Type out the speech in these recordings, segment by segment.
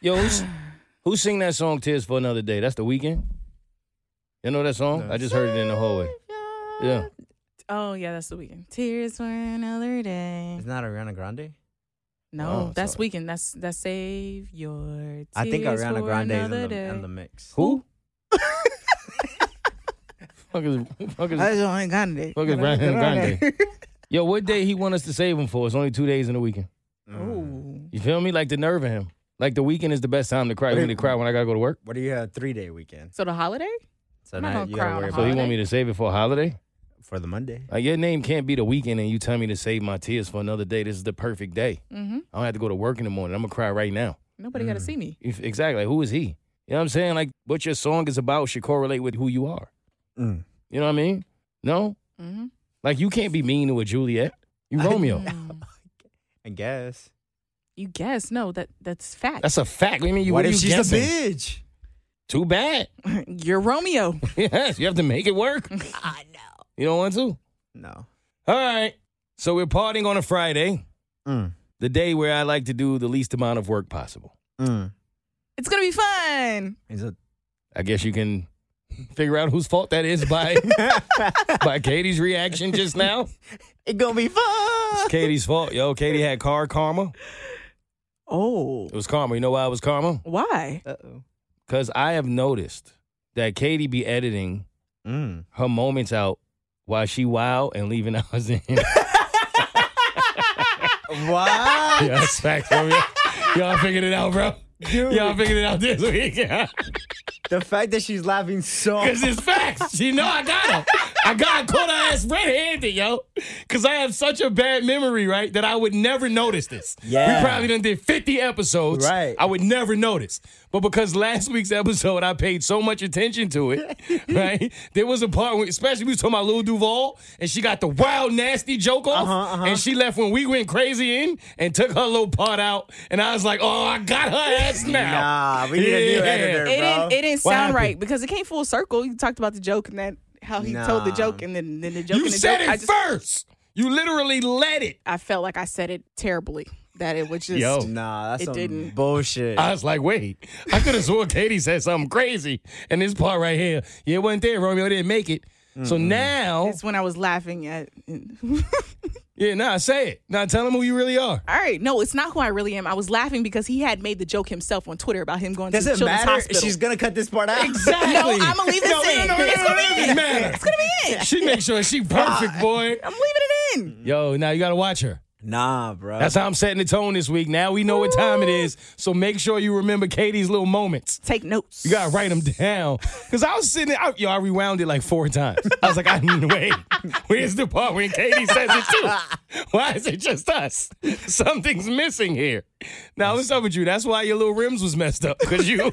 Yo, who's, who sing that song "Tears for Another Day"? That's the Weeknd. You know that song? I just heard it in the hallway. Yeah. Oh yeah, that's the Weeknd. Tears for another day. It's not Ariana Grande. No, Oh, that's sorry. weekend. That's that's save your. Tears I think Ariana for Grande is in another the, day. in the mix. Who? fuck is, fuck is, Ariana Grande. fuck is Ariana Grande? Yo, what day he want us to save him for? It's only two days in the weekend. Mm. Ooh. You feel me? Like the nerve of him. Like the weekend is the best time to cry. You What want me to cry when I gotta go to work? What do you have? Three day weekend. So the holiday? So I'm not now gonna you cry gotta on worry a So he about want me to save it for a holiday? for the Monday. Like your name can't be the weekend and you tell me to save my tears for another day. This is the perfect day. Mm-hmm. I don't have to go to work in the morning. I'm gonna cry right now. Nobody got to see me. If- Exactly. Like, who is he? You know what I'm saying? Like what your song is about should correlate with who you are. Mm. You know what I mean? No? Mm-hmm. Like you can't be mean to a Juliet. You Romeo. I guess. You guess no? That that's fact. That's a fact. What do you mean you what what if are you she's guessing? a bitch? Too bad. You're Romeo. yes, you have to make it work. I know. You don't want to? No. All right. So we're partying on a Friday, Mm. the day where I like to do the least amount of work possible. Mm. It's gonna be fun. Is it? I guess you can figure out whose fault that is by by Katie's reaction just now. It gonna be fun. It's Katie's fault. Yo, Katie had car karma. Oh, It was karma. You know why it was karma? why? Uh oh. Because I have noticed that Katie be editing Mm. her moments out while she wild and leaving ours in. wow. yeah, that's facts, bro. Y'all- Y'all figured it out, bro. Dude, Y'all figured it out this week. the fact that she's laughing so Because it's facts. She know I got her. I got caught her ass red-handed, yo. Because I have such a bad memory, right, that I would never notice this. Yeah. We probably done did 50 episodes. Right. I would never notice. But because last week's episode, I paid so much attention to it, right? There was a part, where, especially we was talking about Lil Duval, and she got the wild, nasty joke off, Uh-huh, uh-huh. and she left when we went crazy in and took her little part out, and I was like, oh, I got her ass now. Nah, we need a new Yeah. editor, It didn't. It didn't What sound happened? right because it came full circle. You talked about the joke and that how he told the joke and then, then the joke You and the said joke. it I just first. You literally led it. I felt like I said it terribly. That it was just Yo. Nah, that's It some didn't. bullshit. I was like, wait, I could have sworn Katie said something crazy. And this part right here, yeah, it wasn't there. Romeo didn't make it. So now, It's when I was laughing at. yeah, nah, say it. Now tell him who you really are. All right, no, it's not who I really am. I was laughing because he had made the joke himself on Twitter about him going Does to it Children's matter? Hospital. She's gonna cut this part out. Exactly. No, I'ma leave this no, in. No, no, no, It's no, gonna no, be it matter. it's gonna be in. She makes sure she perfect, boy. I'm leaving it in. Yo, now you got to watch her. Nah, bro. That's how I'm setting the tone this week. Now we know what time it is. So make sure you remember Katie's little moments. Take notes. You gotta write them down. Cause I was sitting there, I, yo, I rewound it like four times. I was like, I wait, where's the part when Katie says it too? Why is it just us? Something's missing here. Now what's up with you? That's why your little rims was messed up. Cause you, cause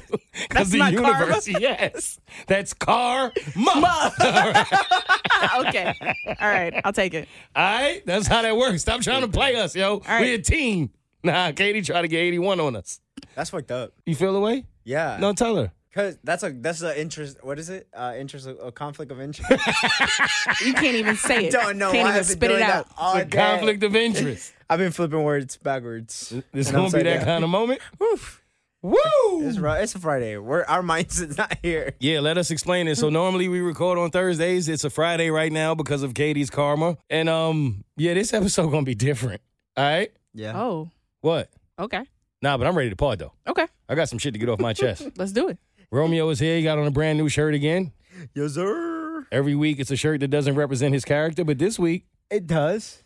That's the my universe, yes, that's car ma. okay. All right, I'll take it. All right, that's how that works. Stop trying to play us, yo. right. We a team. Nah, Katie tried to get 81 on us. That's fucked up. You feel the way? Yeah. No, tell her. Cause that's a that's a interest. What is it? Uh, interest a conflict of interest. You can't even say it. Don't know Can't why even spit it out. all It's a day. conflict of interest. I've been flipping words backwards. This and gonna be that down. kind of moment. Oof. Woo! It's right. It's a Friday. We're our minds is not here. Yeah, let us explain it. So normally we record on Thursdays. It's a Friday right now because of Katie's karma. And um, yeah, this episode gonna be different. All right. Yeah. Oh, What? okay. Nah, but I'm ready to pod though. Okay, I got some shit to get off my chest. let's do it. Romeo is here. He got on a brand new shirt again. Yes, sir. Every week it's a shirt that doesn't represent his character, but this week, It does.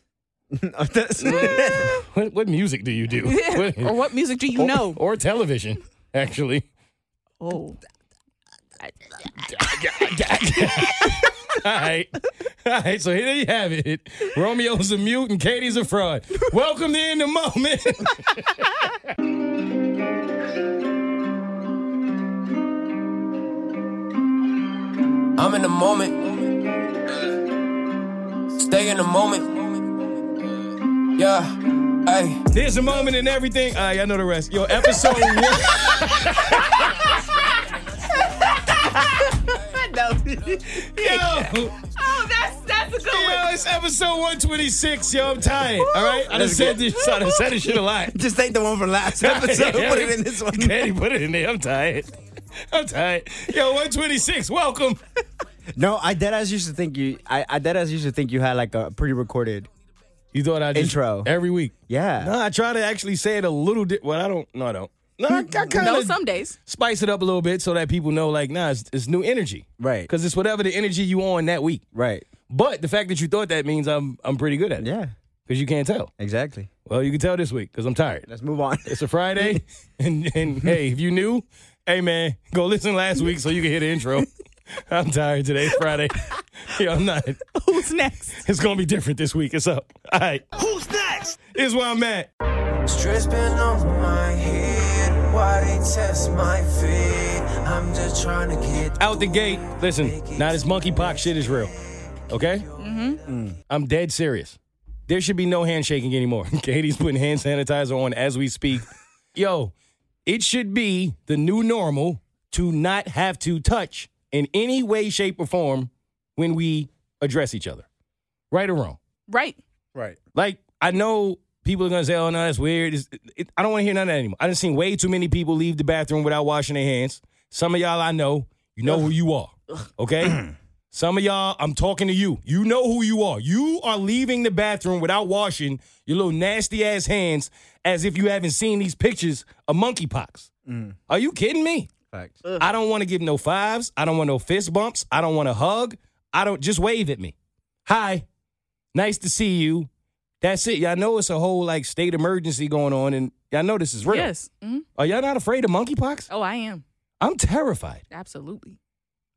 what, what music do you do? Or what music do you or, know? Or television, actually. Oh. All right. All right. So here you have it. Romeo's a mute and Katie's a fraud. Welcome to In the Moment. I'm in the moment. Stay in the moment. Yeah. Hey. There's a moment in everything. Uh, y'all know the rest. Yo, episode one. Yo, Oh, that's that's a good yo, it's episode 126. Yo, I'm tired. All right, I done Let's said this. I done said this shit a lot. Just take the one from last episode. put it in this one. Candy, put it in there. I'm tired. I'm tired. Yo, 126. Welcome. No, I dead as used to think you. I, I dead as used to think you had like a pre-recorded. You thought I just Intro. every week? Yeah. No, I try to actually say it a little bit. Well, I don't. No, I don't. No, I, I kind No, some days. spice it up a little bit so that people know, like, nah, it's, it's new energy. Right. Because it's whatever the energy you on that week. Right. But the fact that you thought that means I'm I'm pretty good at it. Yeah. Because you can't tell. Exactly. Well, you can tell this week because I'm tired. Let's move on. It's a Friday, and and hey, if you knew, hey man, go listen last week so you can hear the intro. I'm tired today. Friday. Yo, I'm not. Who's next? It's gonna be different this week. It's up. All right. Who's next? Is where I'm at. Stress been on my head. Why they test my feet? I'm just trying to get Out the gate. Listen, now this monkeypox shit is real. Okay? Mm-hmm. I'm dead serious. There should be no handshaking anymore. Katie's putting hand sanitizer on as we speak. Yo, it should be the new normal to not have to touch in any way, shape, or form when we address each other. Right or wrong? Right. Right. Like, I know people are gonna say, "Oh no, that's weird." It's, it, I don't want to hear none of that anymore. I done seen way too many people leave the bathroom without washing their hands. Some of y'all I know, you know who you are. Okay. Some of y'all, I'm talking to you. You know who you are. You are leaving the bathroom without washing your little nasty ass hands as if you haven't seen these pictures of monkeypox. Mm. Are you kidding me? Facts. I don't want to give no fives. I don't want no fist bumps. I don't want a hug. I don't just wave at me. Hi. Nice to see you. That's it. Y'all know it's a whole like state emergency going on and y'all know this is real. Yes. Mhm. Are y'all not afraid of monkeypox? Oh, I am. I'm terrified. Absolutely.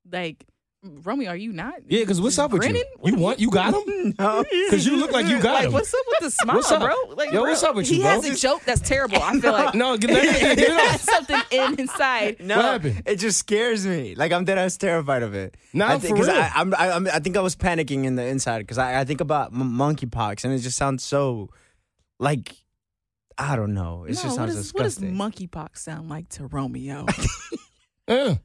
Like, Romy, are you not? Yeah, because what's up with Grinning? you? You want you got him? No. Because you look like you got Like, him. what's up with the smile, What's up? bro? Like, Yo, bro, what's up with you, he bro? has a joke that's terrible. I feel like No, get, let me get it off. something in inside. No, What happened? it just scares me. Like I'm dead ass terrified of it. No, I for real. I, I'm, I, I'm, I think I was panicking in the inside because I, I think about m- monkeypox and it just sounds so, like, I don't know. It No, just what, sounds is, what does monkeypox sound like to Romeo? Yeah.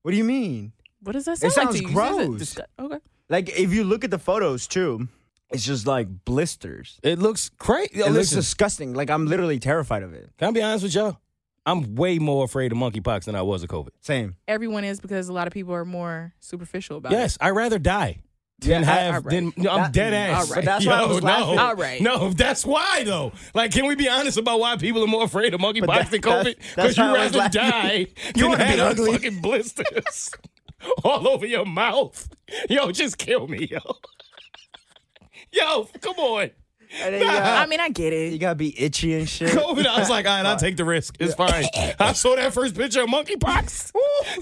what do you mean? What does that sound sounds like to you? You said gross. disgu- okay. Like if you look at the photos too, it's just like blisters. It looks crazy. Yo, it looks listen, disgusting. Like I'm literally terrified of it. can I be honest with y'all? I'm way more afraid of monkeypox than I was of COVID. Same. Everyone is because a lot of people are more superficial about it. Yes, I'd rather die than Yeah, I- have. all right. Than, no, I'm That- dead ass. all right. That's why I Yo, was no. All right. No, that's why though. Like, can we be honest about why people are more afraid of monkeypox that- than that's- COVID? that's Because you why I was rather laughing. die You than wanna be have ugly. fucking blisters all over your mouth. Yo, just kill me, yo. Yo, come on. And then you, uh, gotta, I mean, I get it. you gotta be itchy and shit. COVID, I was like, all right, I'll take the risk. It's fine. I saw that first picture of monkeypox.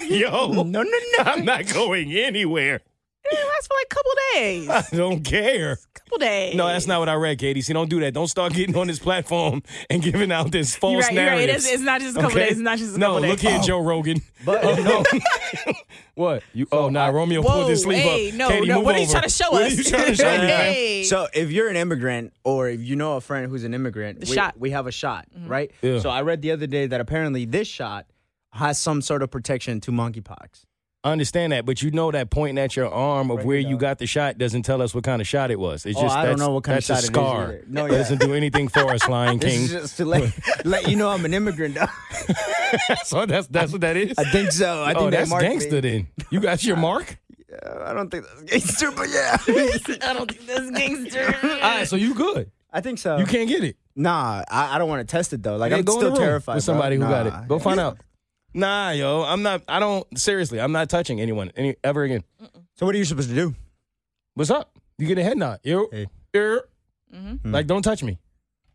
Yo, No, no, no. I'm not going anywhere. It lasts for like a couple days. I don't care. couple days. No, that's not what I read, Katie. See, don't do that. Don't start getting on this platform and giving out this false right. You're right. narrative. It's, it's not just a couple days. It's not just a no, couple days. look here, Joe Rogan. But Oh, no. what? You? Oh, nah. Romeo Whoa, pulled his sleeve hey, up. no, Katie, no. move What are you over. trying to show what us? are you trying to show me. Hey. So if you're an immigrant or if you know a friend who's an immigrant, we, shot. Mm-hmm. we have a shot, right? Yeah. So I read the other day that apparently this shot has some sort of protection to monkeypox. I understand that, but you know that pointing at your arm of where you got the shot doesn't tell us what kind of shot it was. It's Oh, just I don't know what kind of shot a scar. either. No, it doesn't do anything for us, Lion This King. is just to let, let you know I'm an immigrant. Though. so that's that's what that is. I think so. I think oh, that that's gangster then. You got your mark. Uh, I don't think that's gangster, but yeah. I don't think that's gangster. All right, so you good. I think so. You can't get it. Nah, I, I don't want to test it though. Like Yeah, I'm still terrified. with somebody bro. who got it. Go find out. Nah, yo, I'm not. I don't. Seriously, I'm not touching anyone any ever again. So what are you supposed to do? What's up? You get a head nod. Yo, Hey. yo. Mm-hmm. Like, don't touch me.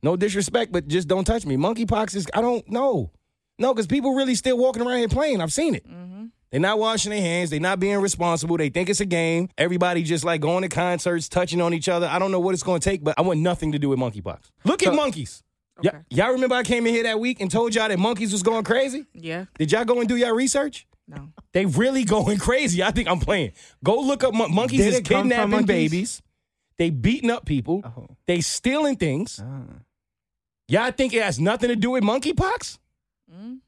No disrespect, but just don't touch me. Monkeypox is. I don't know. No, because people really still walking around here playing. I've seen it. Mm-hmm. They're not washing their hands. They're not being responsible. They think it's a game. Everybody just like going to concerts, touching on each other. I don't know what it's going to take, but I want nothing to do with monkeypox. Look at monkeys. Okay. Y- y'all remember I came in here that week and told y'all that monkeys was going crazy? Yeah. Did y'all go and do y'all research? No. They really going crazy. I think I'm playing. Go look up mon- monkeys Did is it come from kidnapping monkeys? babies. They beating up people. Oh. They stealing things. Ah. Y'all think it has nothing to do with monkeypox? Mm.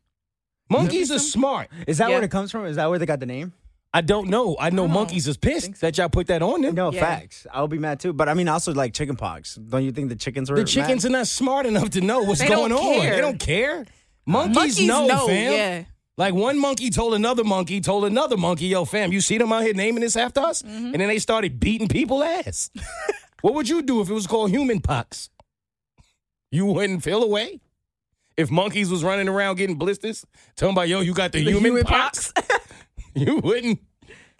Monkeys are some- smart. Is that Yeah. where it comes from? Is that where they got the name? I don't know. I know monkeys is pissed so. that y'all put that on them. No, Yeah. facts. I'll be mad too. But I mean, also like chicken pox. Don't you think the chickens were The chickens mad? are not smart enough to know what's They going don't on. care. They don't care. Monkeys, know, fam. Yeah. Like one monkey told another monkey, told another monkey, yo, fam, you see them out here naming this after us? Mm-hmm. And then they started beating people ass. what would you do if it was called human pox? You wouldn't feel away? If monkeys was running around getting blisters, telling about, yo, you got the, human, human pox, you wouldn't,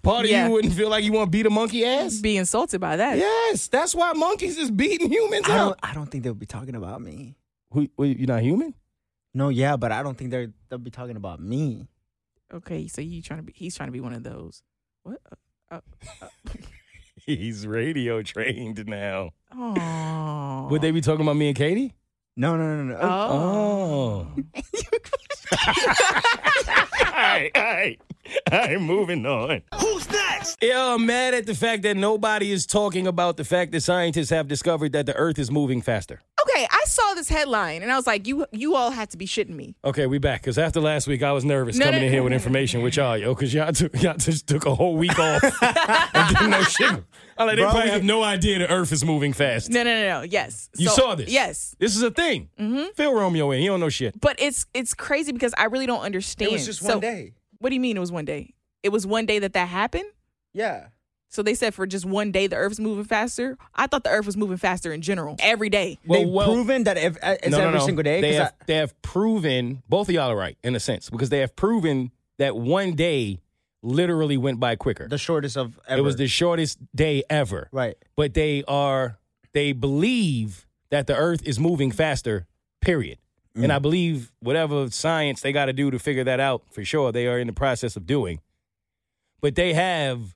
part of Yeah. you wouldn't feel like you want to beat a monkey ass? Be insulted by that. Yes, that's why monkeys is beating humans I up. don't. I don't think they'll be talking about me. Who, wait, you're not human? No, yeah, but I don't think they're they'll be talking about me. Okay, so you trying to be? He's trying to be one of those. What? Uh, He's radio trained now. Oh. Would they be talking about me and Katie? No, no, no, no. Oh. Oh. all right, all right. I'm moving on. Who's next? Yeah, I'm mad at the fact that nobody is talking about the fact that scientists have discovered that the Earth is moving faster. Okay, I saw this headline and I was like, you you all had to be shitting me. Okay, we back. Because after last week, I was nervous No, coming no, in here no, with no, information with y'all, yo, because y'all, took, y'all just took a whole week off and didn't know shit. I'm like, they Bro, probably have no idea the Earth is moving fast. No, no, no, no. Yes. You So- saw this? Yes. This is a thing. Mm-hmm. Fill Romeo in. He don't know shit. But it's it's crazy because I really don't understand. It was just So, one day. What do you mean it was one day? It was one day that that happened? Yeah. So they said for just one day the Earth's moving faster. I thought the Earth was moving faster in general every day. Well, They've well- proven that if, uh, it's no, no, every no. single day. They 'cause have, I- they have proven, both of y'all are right in a sense, because they have proven that one day literally went by quicker. the shortest of ever. It was the shortest day ever. right. But they are, they believe that the earth is moving faster, period. Mm. And I believe whatever science they got to do to figure that out, for sure, they are in the process of doing. But they have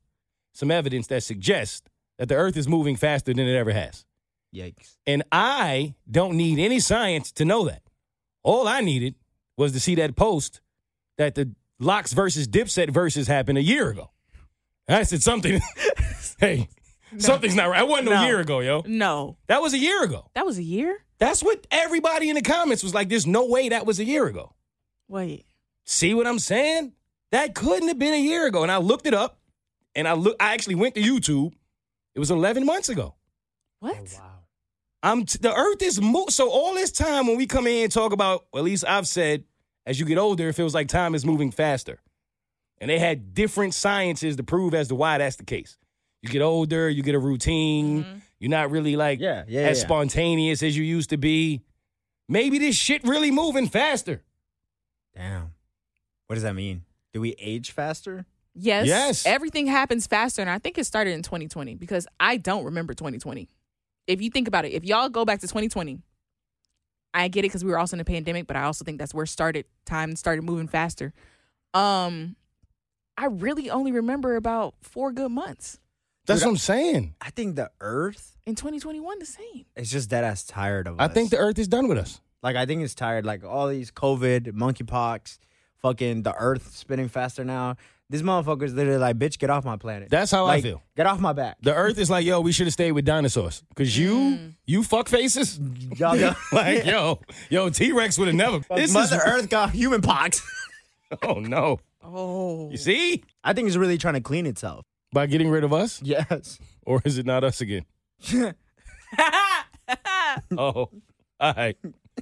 some evidence that suggests that the earth is moving faster than it ever has. Yikes. And I don't need any science to know that. All I needed was to see that post that the LOX versus Dipset Verzuz happened a year ago. I said something. hey, something's not right. That wasn't No. a year ago, yo. No. That was a year ago. That was a year? That's what everybody in the comments was like. There's no way that was a year ago. Wait. See what I'm saying? That couldn't have been a year ago. And I looked it up, and I look. I actually went to YouTube. It was 11 months ago. What? Oh, wow. I'm t- the earth is mo- so all this time when we come in and talk about, well, at least I've said, as you get older, it feels like time is moving faster. And they had different sciences to prove as to why that's the case. You get older, you get a routine, mm-hmm. You're not really like Yeah, yeah, as yeah. spontaneous as you used to be. Maybe this shit really moving faster. Damn. What does that mean? Do we age faster? Yes. Yes. Everything happens faster. And I think it started in 2020 because I don't remember 2020. If you think about it, if y'all go back to 2020, I get it because we were also in a pandemic, but I also think that's where started time started moving faster. Um, I really only remember about four good months. That's Dude, what I'm saying. I think the Earth In 2021, the same. is just dead ass tired of us. I us. think the earth is done with us. like I think it's tired. Like all these COVID, monkeypox, fucking the Earth spinning faster now. These motherfuckers literally like, bitch, get off my planet. That's how I Like, feel. Get off my back. The earth is like, yo, we should have stayed with dinosaurs. Cause you, mm. you fuck faces. Y'all got- like, yo, yo, T Rex would have never. This Mother is, Earth got human pox. oh no. Oh. You see? I think it's really trying to clean itself. By getting rid of us? Yes. Or is it not us again? Oh, all right.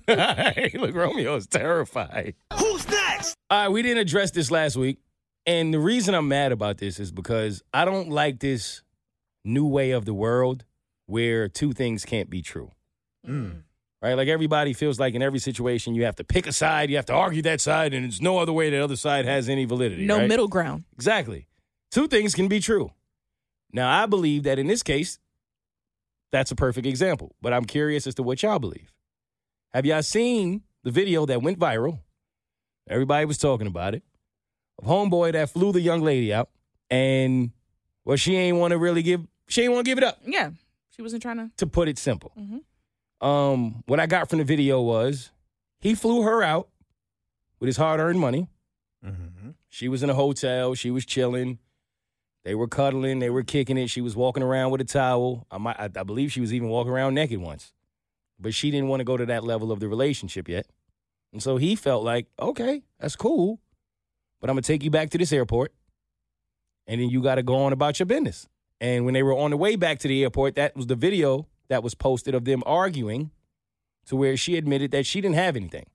All right. Look, Romeo is terrified. Who's next? All right, we didn't address this last week. And the reason I'm mad about this is because I don't like this new way of the world where two things can't be true. Mm. Right? Like everybody feels like in every situation you have to pick a side, you have to argue that side, and there's no other way the other side has any validity. No right? middle ground. Exactly. Two things can be true. Now, I believe that in this case, that's a perfect example, but I'm curious as to what y'all believe. Have y'all seen the video that went viral? Everybody was talking about it. Of homeboy that flew the young lady out, and well, she ain't want to really give, she ain't want to give it up. Yeah. She wasn't trying to. To put it simple, Mhm. um, what I got from the video was he flew her out with his hard-earned money. Mm-hmm. She was in a hotel. She was chilling. They were cuddling. They were kicking it. She was walking around with a towel. I, might, I, I believe she was even walking around naked once. But she didn't want to go to that level of the relationship yet. And so he felt like, okay, that's cool. But I'm going to take you back to this airport. And then you got to go on about your business. And when they were on the way back to the airport, that was the video that was posted of them arguing to where she admitted that she didn't have anything.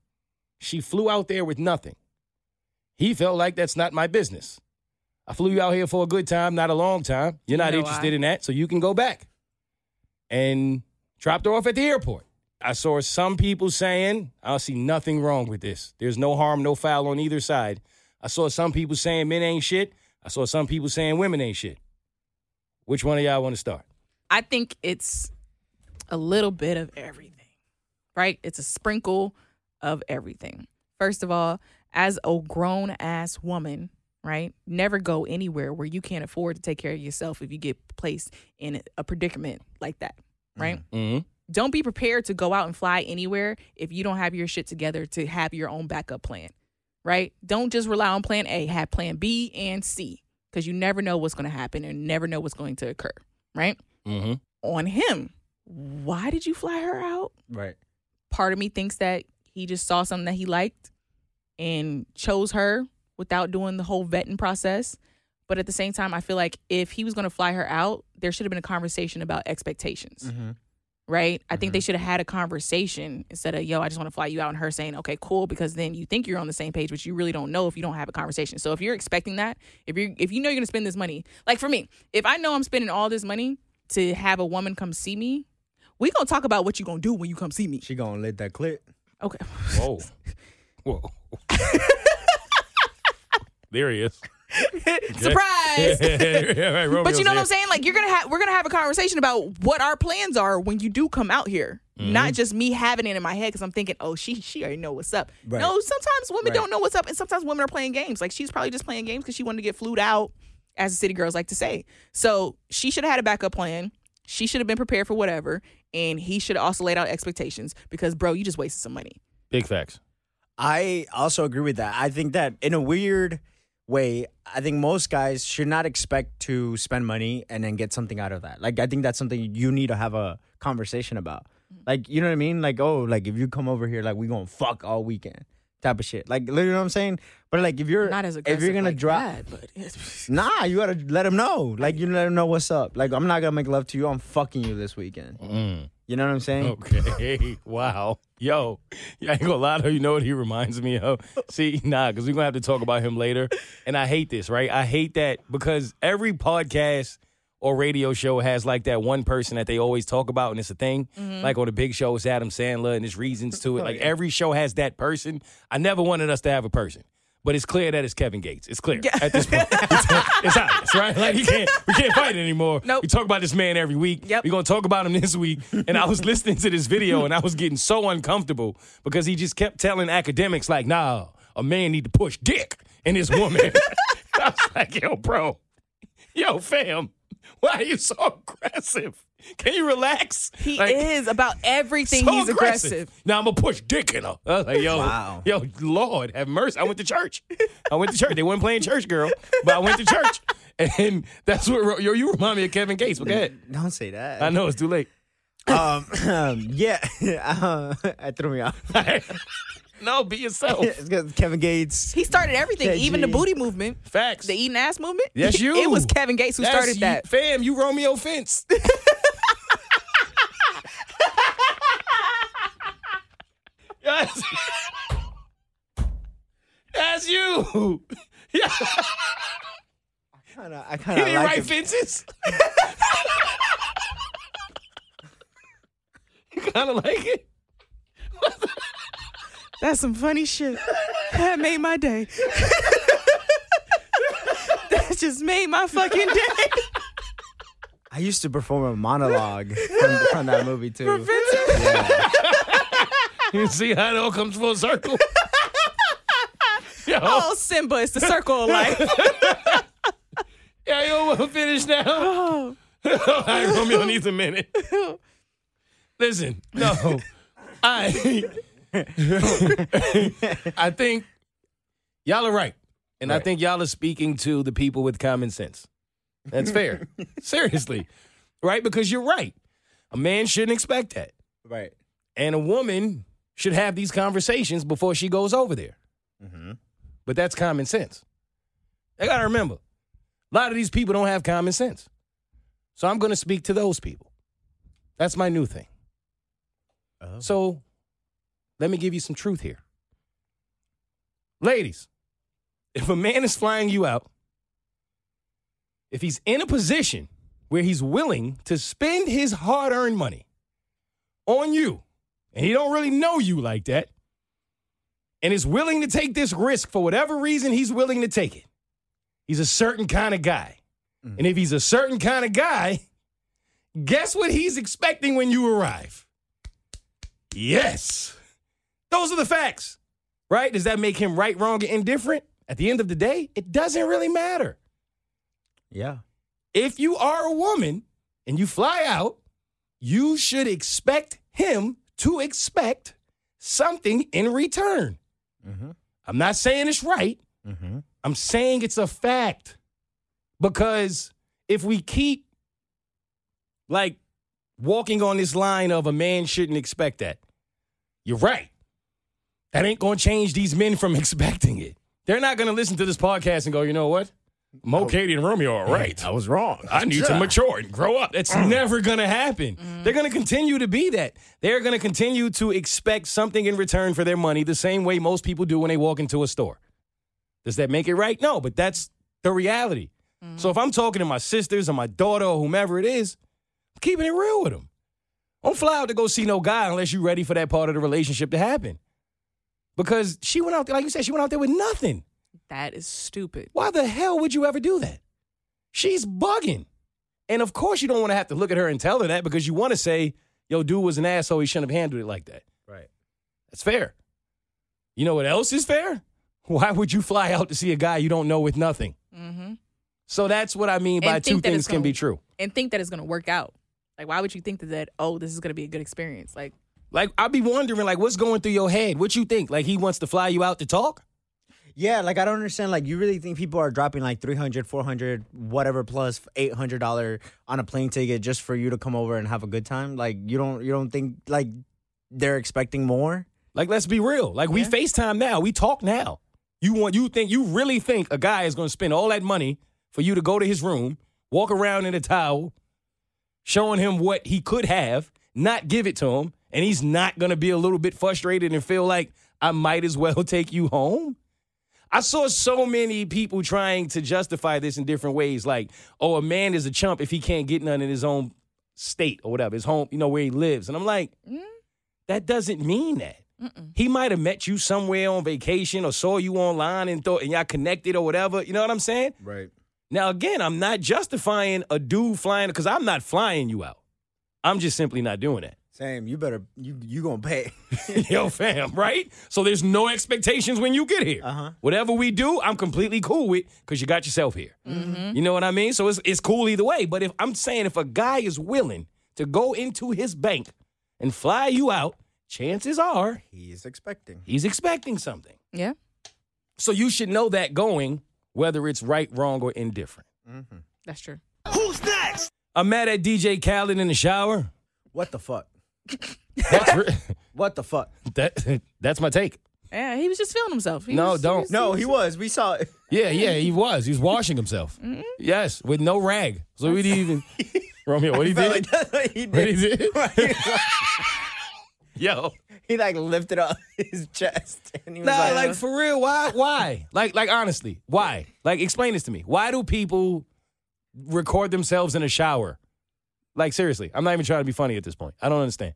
She flew out there with nothing. He felt like that's not my business. I flew you out here for a good time, not a long time. You're not know interested why? in that, so you can go back. And dropped her off at the airport. I saw some people saying, I see nothing wrong with this. There's no harm, no foul on either side. I saw some people saying men ain't shit. I saw some people saying women ain't shit. Which one of y'all want to start? I think it's a little bit of everything, right? It's a sprinkle of everything. First of all, as a grown ass woman, right? Never go anywhere where you can't afford to take care of yourself if you get placed in a predicament like that, right? Mm-hmm. Don't be prepared to go out and fly anywhere if you don't have your shit together to have your own backup plan, right? Don't just rely on plan A, have plan B and C because you never know what's going to happen and never know what's going to occur, right? Mm-hmm. on him. Why did you fly her out? Right. Part of me thinks that he just saw something that he liked and chose her without doing the whole vetting process. But at the same time, I feel like if he was going to fly her out, there should have been a conversation about expectations, Mm-hmm. right? I think they should have had a conversation instead of, yo, I just want to fly you out, and her saying, okay, cool, because then you think you're on the same page, but you really don't know if you don't have a conversation. So if you're expecting that, if you if you know you're going to spend this money, like for me, if I know I'm spending all this money to have a woman come see me, we gonna talk about what you gonna do when you come see me. She gonna let that clip. Okay. Whoa. Whoa. there he is. Surprise. Yeah, right, But you know what. I'm saying? Like you're gonna have we're gonna have a conversation about what our plans are when you do come out here. Mm-hmm. Not just me having it in my head because I'm thinking, oh, she she already know what's up. Right. No, sometimes women Right. don't know what's up, and sometimes women are playing games. Like she's probably just playing games because she wanted to get flued out, as the city girls like to say. So she should have had a backup plan. She should have been prepared for whatever, and he should have also laid out expectations because, bro, you just wasted some money. Big facts. I also agree with that. I think that in a weird way, I think most guys should not expect to spend money and then get something out of that. Like I think that's something you need to have a conversation about. Like you know what I mean? Like oh, like if you come over here, like we gonna fuck all weekend, type of shit. Like you know what I'm saying? But like if you're Not as if you're gonna like drop, that, but nah, you gotta let them know. Like you let them know what's up. Like I'm not gonna make love to you. I'm fucking you this weekend. Mm. You know what I'm saying? Okay. wow. Yo, I ain't gonna lie to you. You know what he reminds me of? See, nah, because we're gonna have to talk about him later. And I hate this, right? I hate that because every podcast or radio show has like that one person that they always talk about, and it's a thing. Mm-hmm. Like on the big show, it's Adam Sandler, and there's reasons to it. Like oh, every show has that person. I never wanted us to have a person. But it's clear that it's Kevin Gates. It's clear yeah. at this point. It's, it's obvious, right? Like he can't, we can't fight anymore. Nope. We talk about this man every week. Yep. We're gonna talk about him this week. And I was listening to this video and I was getting so uncomfortable because he just kept telling Akademiks like, "Nah, a man need to push dick in his woman." I was like, "Yo, bro, yo, fam, why are you so aggressive? Can you relax?" he Like, is about everything. so He's aggressive. Now I'm gonna push dick in her. I was like, yo, Wow. yo, Lord, have mercy. I went to church. I went to church. They weren't playing church, girl, but I went to church, and that's what yo. You remind me of Kevin Gates. But go ahead. Don't say that. I know it's too late. Um, yeah, uh, I threw me off. no, be yourself. It's 'cause Kevin Gates. He started everything, Yeah, even the booty movement, Facts. the eating ass movement. Yes, you. It was Kevin Gates who That's started you- that. Fam, you Romeo Fence. Yes. That's you. Yeah. I Kinda, I kind of didn't like write it. fences. you kind of like it. That's some funny shit. That made my day. that just made my fucking day. I used to perform a monologue from, from that movie too. You see how it all comes full circle. Yo, Oh, Simba, it's the circle of life. yeah, you want to finish now? Oh. All right, Romeo needs a minute. Listen, no, I, I think y'all are right. And I think y'all are speaking to the people with common sense. That's fair. Seriously. Right? Because you're right. A man shouldn't expect that. Right. And a woman should have these conversations before she goes over there. Mm-hmm. But that's common sense. I got to remember, a lot of these people don't have common sense. So I'm going to speak to those people. That's my new thing. Oh. So let me give you some truth here. Ladies, if a man is flying you out, if he's in a position where he's willing to spend his hard-earned money on you, and he don't really know you like that, and is willing to take this risk for whatever reason he's willing to take it, he's a certain kind of guy. Mm. And if he's a certain kind of guy, guess what he's expecting when you arrive? Yes. Those are the facts, right? Does that make him right, wrong, or indifferent? At the end of the day, it doesn't really matter. Yeah. If you are a woman and you fly out, you should expect him to expect something in return. Mm-hmm. I'm not saying it's right. Mm-hmm. I'm saying it's a fact. Because if we keep like walking on this line of a man shouldn't expect that, you're right. That ain't gonna change these men from expecting it. They're not gonna listen to this podcast and go, you know what? Mo, Katie, and Romeo are right. I was wrong. I need to mature and grow up. That's mm. never going to happen. Mm-hmm. They're going to continue to be that. They're going to continue to expect something in return for their money the same way most people do when they walk into a store. Does that make it right? No, but that's the reality. Mm-hmm. So if I'm talking to my sisters or my daughter or whomever it is, I'm keeping it real with them. Don't fly out to go see no guy unless you're ready for that part of the relationship to happen. Because she went out there, like you said, she went out there with nothing. That is stupid. Why the hell would you ever do that? She's bugging. And of course, you don't want to have to look at her and tell her that because you want to say, yo, dude was an asshole. He shouldn't have handled it like that. Right. That's fair. You know what else is fair? Why would you fly out to see a guy you don't know with nothing? Mm-hmm. So that's what I mean by two things can gonna- be true. And think that it's going to work out. Like, why would you think that, that, oh, this is going to be a good experience? Like, Like, I'd be wondering, like, what's going through your head? What you think? Like, he wants to fly you out to talk? Yeah, like I don't understand. Like you really think people are dropping like 300, 400, whatever plus eight hundred dollar on a plane ticket just for you to come over and have a good time? Like you don't you don't think like they're expecting more? Like, let's be real. Like, we Yeah. FaceTime now. We talk now. You want you think you really think a guy is gonna spend all that money for you to go to his room, walk around in a towel, showing him what he could have, not give it to him, and he's not gonna be a little bit frustrated and feel like I might as well take you home? I saw so many people trying to justify this in different ways, like, oh, a man is a chump if he can't get none in his own state or whatever, his home, you know, where he lives. And I'm like, mm-hmm. that doesn't mean that. He might have met you somewhere on vacation or saw you online and thought and y'all connected or whatever. You know what I'm saying? Right. Now again, I'm not justifying a dude flying because I'm not flying you out. I'm just simply not doing that. Same. You better you you gonna pay. Yo, fam, right? So there's no expectations when you get here. Uh-huh. Whatever we do, I'm completely cool with because you got yourself here. You know what I mean? So it's it's cool either way. But if I'm saying if a guy is willing to go into his bank and fly you out, chances are He's expecting. he's expecting something. yeah. So you should know that going, whether it's right, wrong, or indifferent. Mm-hmm. That's true. Who's next? I'm mad at DJ Khaled in the shower. What the fuck? That's re- What the fuck? that, that's my take. Yeah, he was just feeling himself. He No, was- don't. was- No, he was. We saw it. Yeah, yeah, he was. He was washing himself. Mm-hmm. Yes, with no rag. So we didn't even. Romeo, what he Felt did? like that's what he What he did. did? Yo. he like lifted up his chest and he was Nah, like, like for real, why? Why? Like, like honestly, why? Like, explain this to me. Why do people record themselves in a shower? Like, seriously, I'm not even trying to be funny at this point. I don't understand.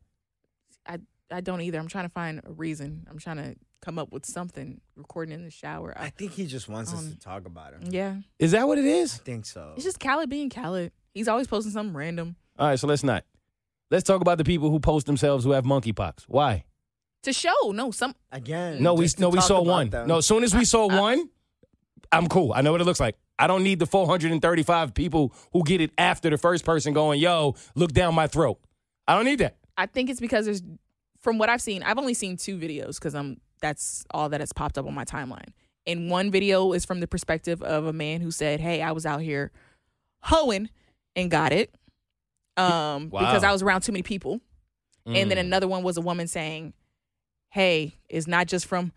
I, I don't either. I'm trying to find a reason. I'm trying to come up with something. Recording in the shower. I I, think he just wants us Um, to talk about him. yeah. Is that what it is? I think so. It's just Khaled being Khaled. He's always posting something random All right, so let's not. Let's talk about the people who post themselves who have monkeypox. Why? to show. No, some Again. No, we no we saw one. them. No, as soon as we saw one, I'm cool. I know what it looks like. I don't need the 435 people who get it after the first person going, "Yo, look down my throat." I don't need that. I think it's because there's, from what I've seen, I've only seen two videos because I'm that's all that has popped up on my timeline, And one video is from the perspective of a man who said, "Hey, I was out here hoeing and got it um, Wow. because I was around too many people." And then Mm. another one was a woman saying, "Hey, it's not just from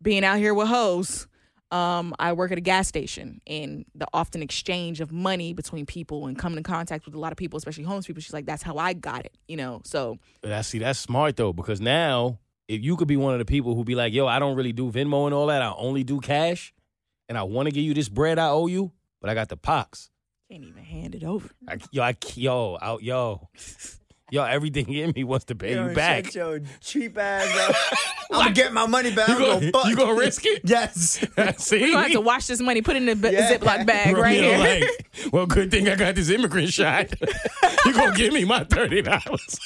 being out here with hoes. Um, I work at a gas station, and the often exchange of money between people and coming in contact with a lot of people, especially homeless people. She's like, that's how I got it, you know. So But I see that's smart though, because now if you could be one of the people who be like, yo, I don't really do Venmo and all that, I only do cash, and I want to give you this bread I owe you, but I got the pox. can't even hand it over. I, yo, I, yo, out, yo, yo, everything in me wants to pay you back. Shut your cheap ass up. I'm gonna get my money back. You I'm gonna, fuck you gonna risk it? Yes. See, We're gonna have to wash this money, put it in a b- Yeah. Ziploc bag right Romeo here. like, well, good thing I got this immigrant shot. you gonna give me my thirty dollars?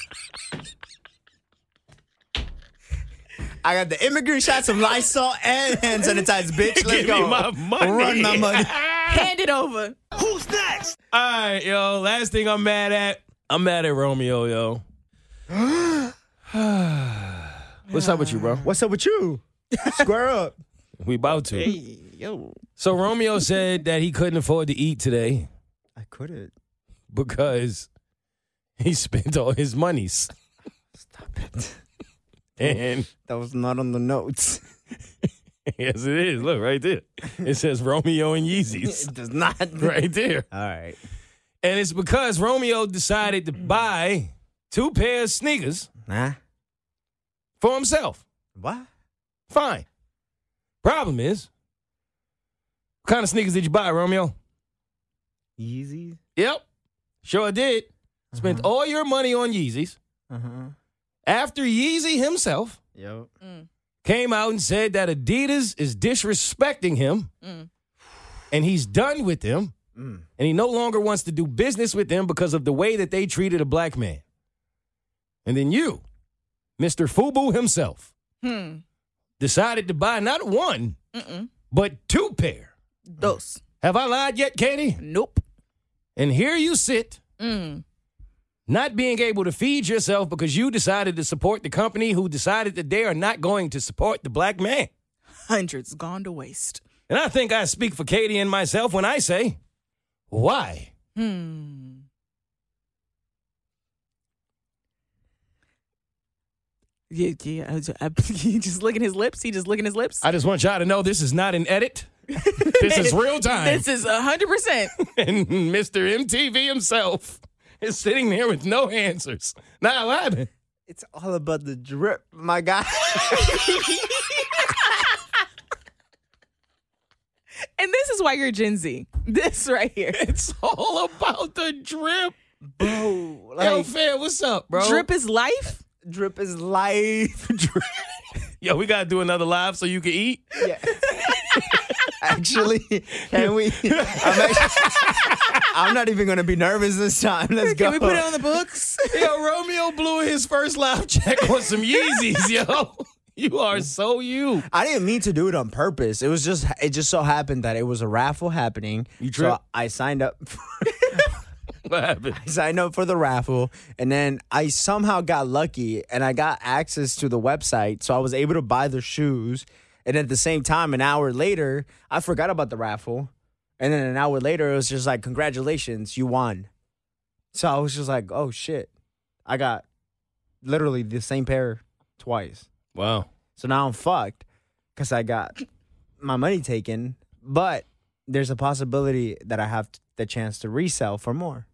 I got the immigrant shot, some Lysol, and hand sanitizer, bitch. Let's Give go. me my money. Run my money. hand it over. Who's next? All right, yo. Last thing I'm mad at. I'm mad at Romeo, yo. What's up with you, bro? What's up with you? Square up. We about to. yo. So Romeo said that he couldn't afford to eat today I couldn't. because he spent all his monies. Stop it. And That was not on the notes. yes, it is. Look right there. It says Romeo and Yeezys It does not. right there. All right. And it's because Romeo decided to buy two pairs of sneakers Nah. for himself. What? Fine. Problem is, what kind of sneakers did you buy, Romeo? Easy. Yep. Sure did. Spent all your money on Yeezys. Uh huh. After Yeezy himself Yep. came out and said that Adidas is disrespecting him Mm. and he's done with them Mm. and he no longer wants to do business with them because of the way that they treated a black man. And then you, Mr. Fubu himself, Hmm. decided to buy not one, Mm-mm. but two pair. Dos. Have I lied yet, Katie? Nope. And here you sit, Mm. not being able to feed yourself because you decided to support the company who decided that they are not going to support the black man. Hundreds gone to waste. And I think I speak for Katie and myself when I say, why? Hmm. Yeah, yeah. I, I, he just licking his lips. He just licking his lips. I just want y'all to know this is not an edit. this is real time. This is a hundred percent. and Mr. MTV himself is sitting there with no answers. Not what happened? It's all about the drip, my guy. And this is why you're Gen Z. This right here. It's all about the drip. bro. Yo, Like, fam, what's up, bro? Drip is life. drip is life. drip. Yo, we gotta do another live so you can eat. Yeah. actually, can we? I'm, actually, I'm not even gonna be nervous this time. Let's go. Can we put it on the books? Yo, Romeo blew his first live check on some Yeezys, yo. You are so you. I didn't mean to do it on purpose. It was just it just so happened that it was a raffle happening. You so? I signed up. For, What happened? signed up for the raffle, and then I somehow got lucky, and I got access to the website, so I was able to buy the shoes. And at the same time, an hour later, I forgot about the raffle, and then an hour later, it was just like, "Congratulations, you won." So I was just like, "Oh shit, I got literally the same pair twice." Wow. So now I'm fucked because I got my money taken, but there's a possibility that I have the chance to resell for more.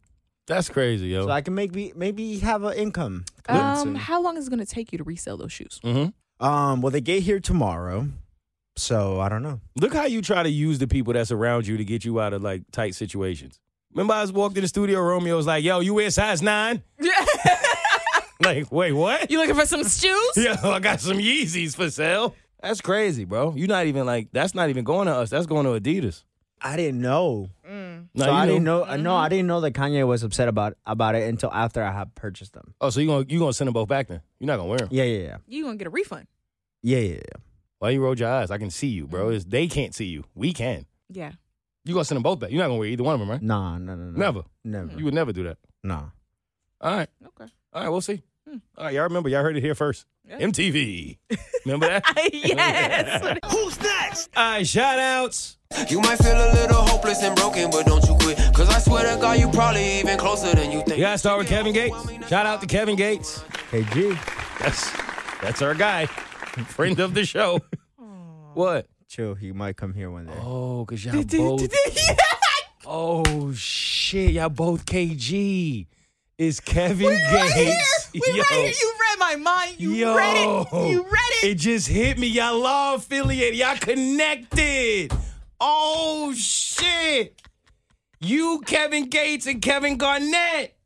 That's crazy, yo. So I can maybe maybe have an income. Um, how long is it going to take you to resell those shoes? mm-hmm. um, well, they get here tomorrow, so I don't know. Look how you try to use the people that's around you to get you out of like tight situations. Remember, I was walked in the studio. Romeo was like, "Yo, you wear size nine? like, wait, what? You looking for some shoes? Yo, I got some Yeezys for sale. That's crazy, bro. You're not even like that's not even going to us. That's going to Adidas. I didn't know. No, so you I didn't know. know. uh, No, I didn't know that Kanye was upset about about it until after I had purchased them. Oh, so you gonna you gonna send them both back then? You're not gonna wear them. Yeah, yeah, yeah, You going to get a refund? yeah, yeah. yeah. Why you rolled your eyes? I can see you, bro. It's, they can't see you. We can. Yeah. You gonna send them both back? You're not gonna wear either one of them, right? Nah, no, no, no. Never. never. You would never do that. Nah. All right. Okay. All right. We'll see. All right, y'all remember? Y'all heard it here first. MTV. Remember that? yes. Who's next? All right, shout outs. You might feel a little hopeless and broken, but don't you quit. Cause I swear to God, you probably even closer than you think. You gotta start with Kevin Gates. Shout out to Kevin Gates. KG, That's that's our guy. Friend of the show. What? chill. He might come here one day. Oh, cause y'all both. Oh shit, y'all both KG. Is Kevin Gates? We Yo. right here. You read my mind. You Yo, read it. You read it. It just hit me. Y'all law affiliated. Y'all connected. Oh shit. You, Kevin Gates, and Kevin Garnett.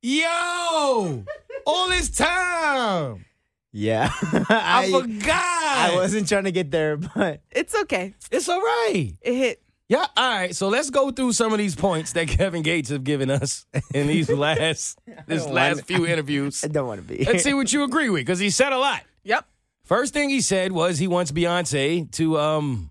Yo, all this time. Yeah, I, I, forgot. I wasn't trying to get there, but It's okay. It's all right. It hit. Yeah, all right. So let's go through some of these points that Kevin Gates have given us in these last this last few interviews. I don't want to be. Let's see what you agree with, because he said a lot. Yep. First thing he said was he wants Beyonce to um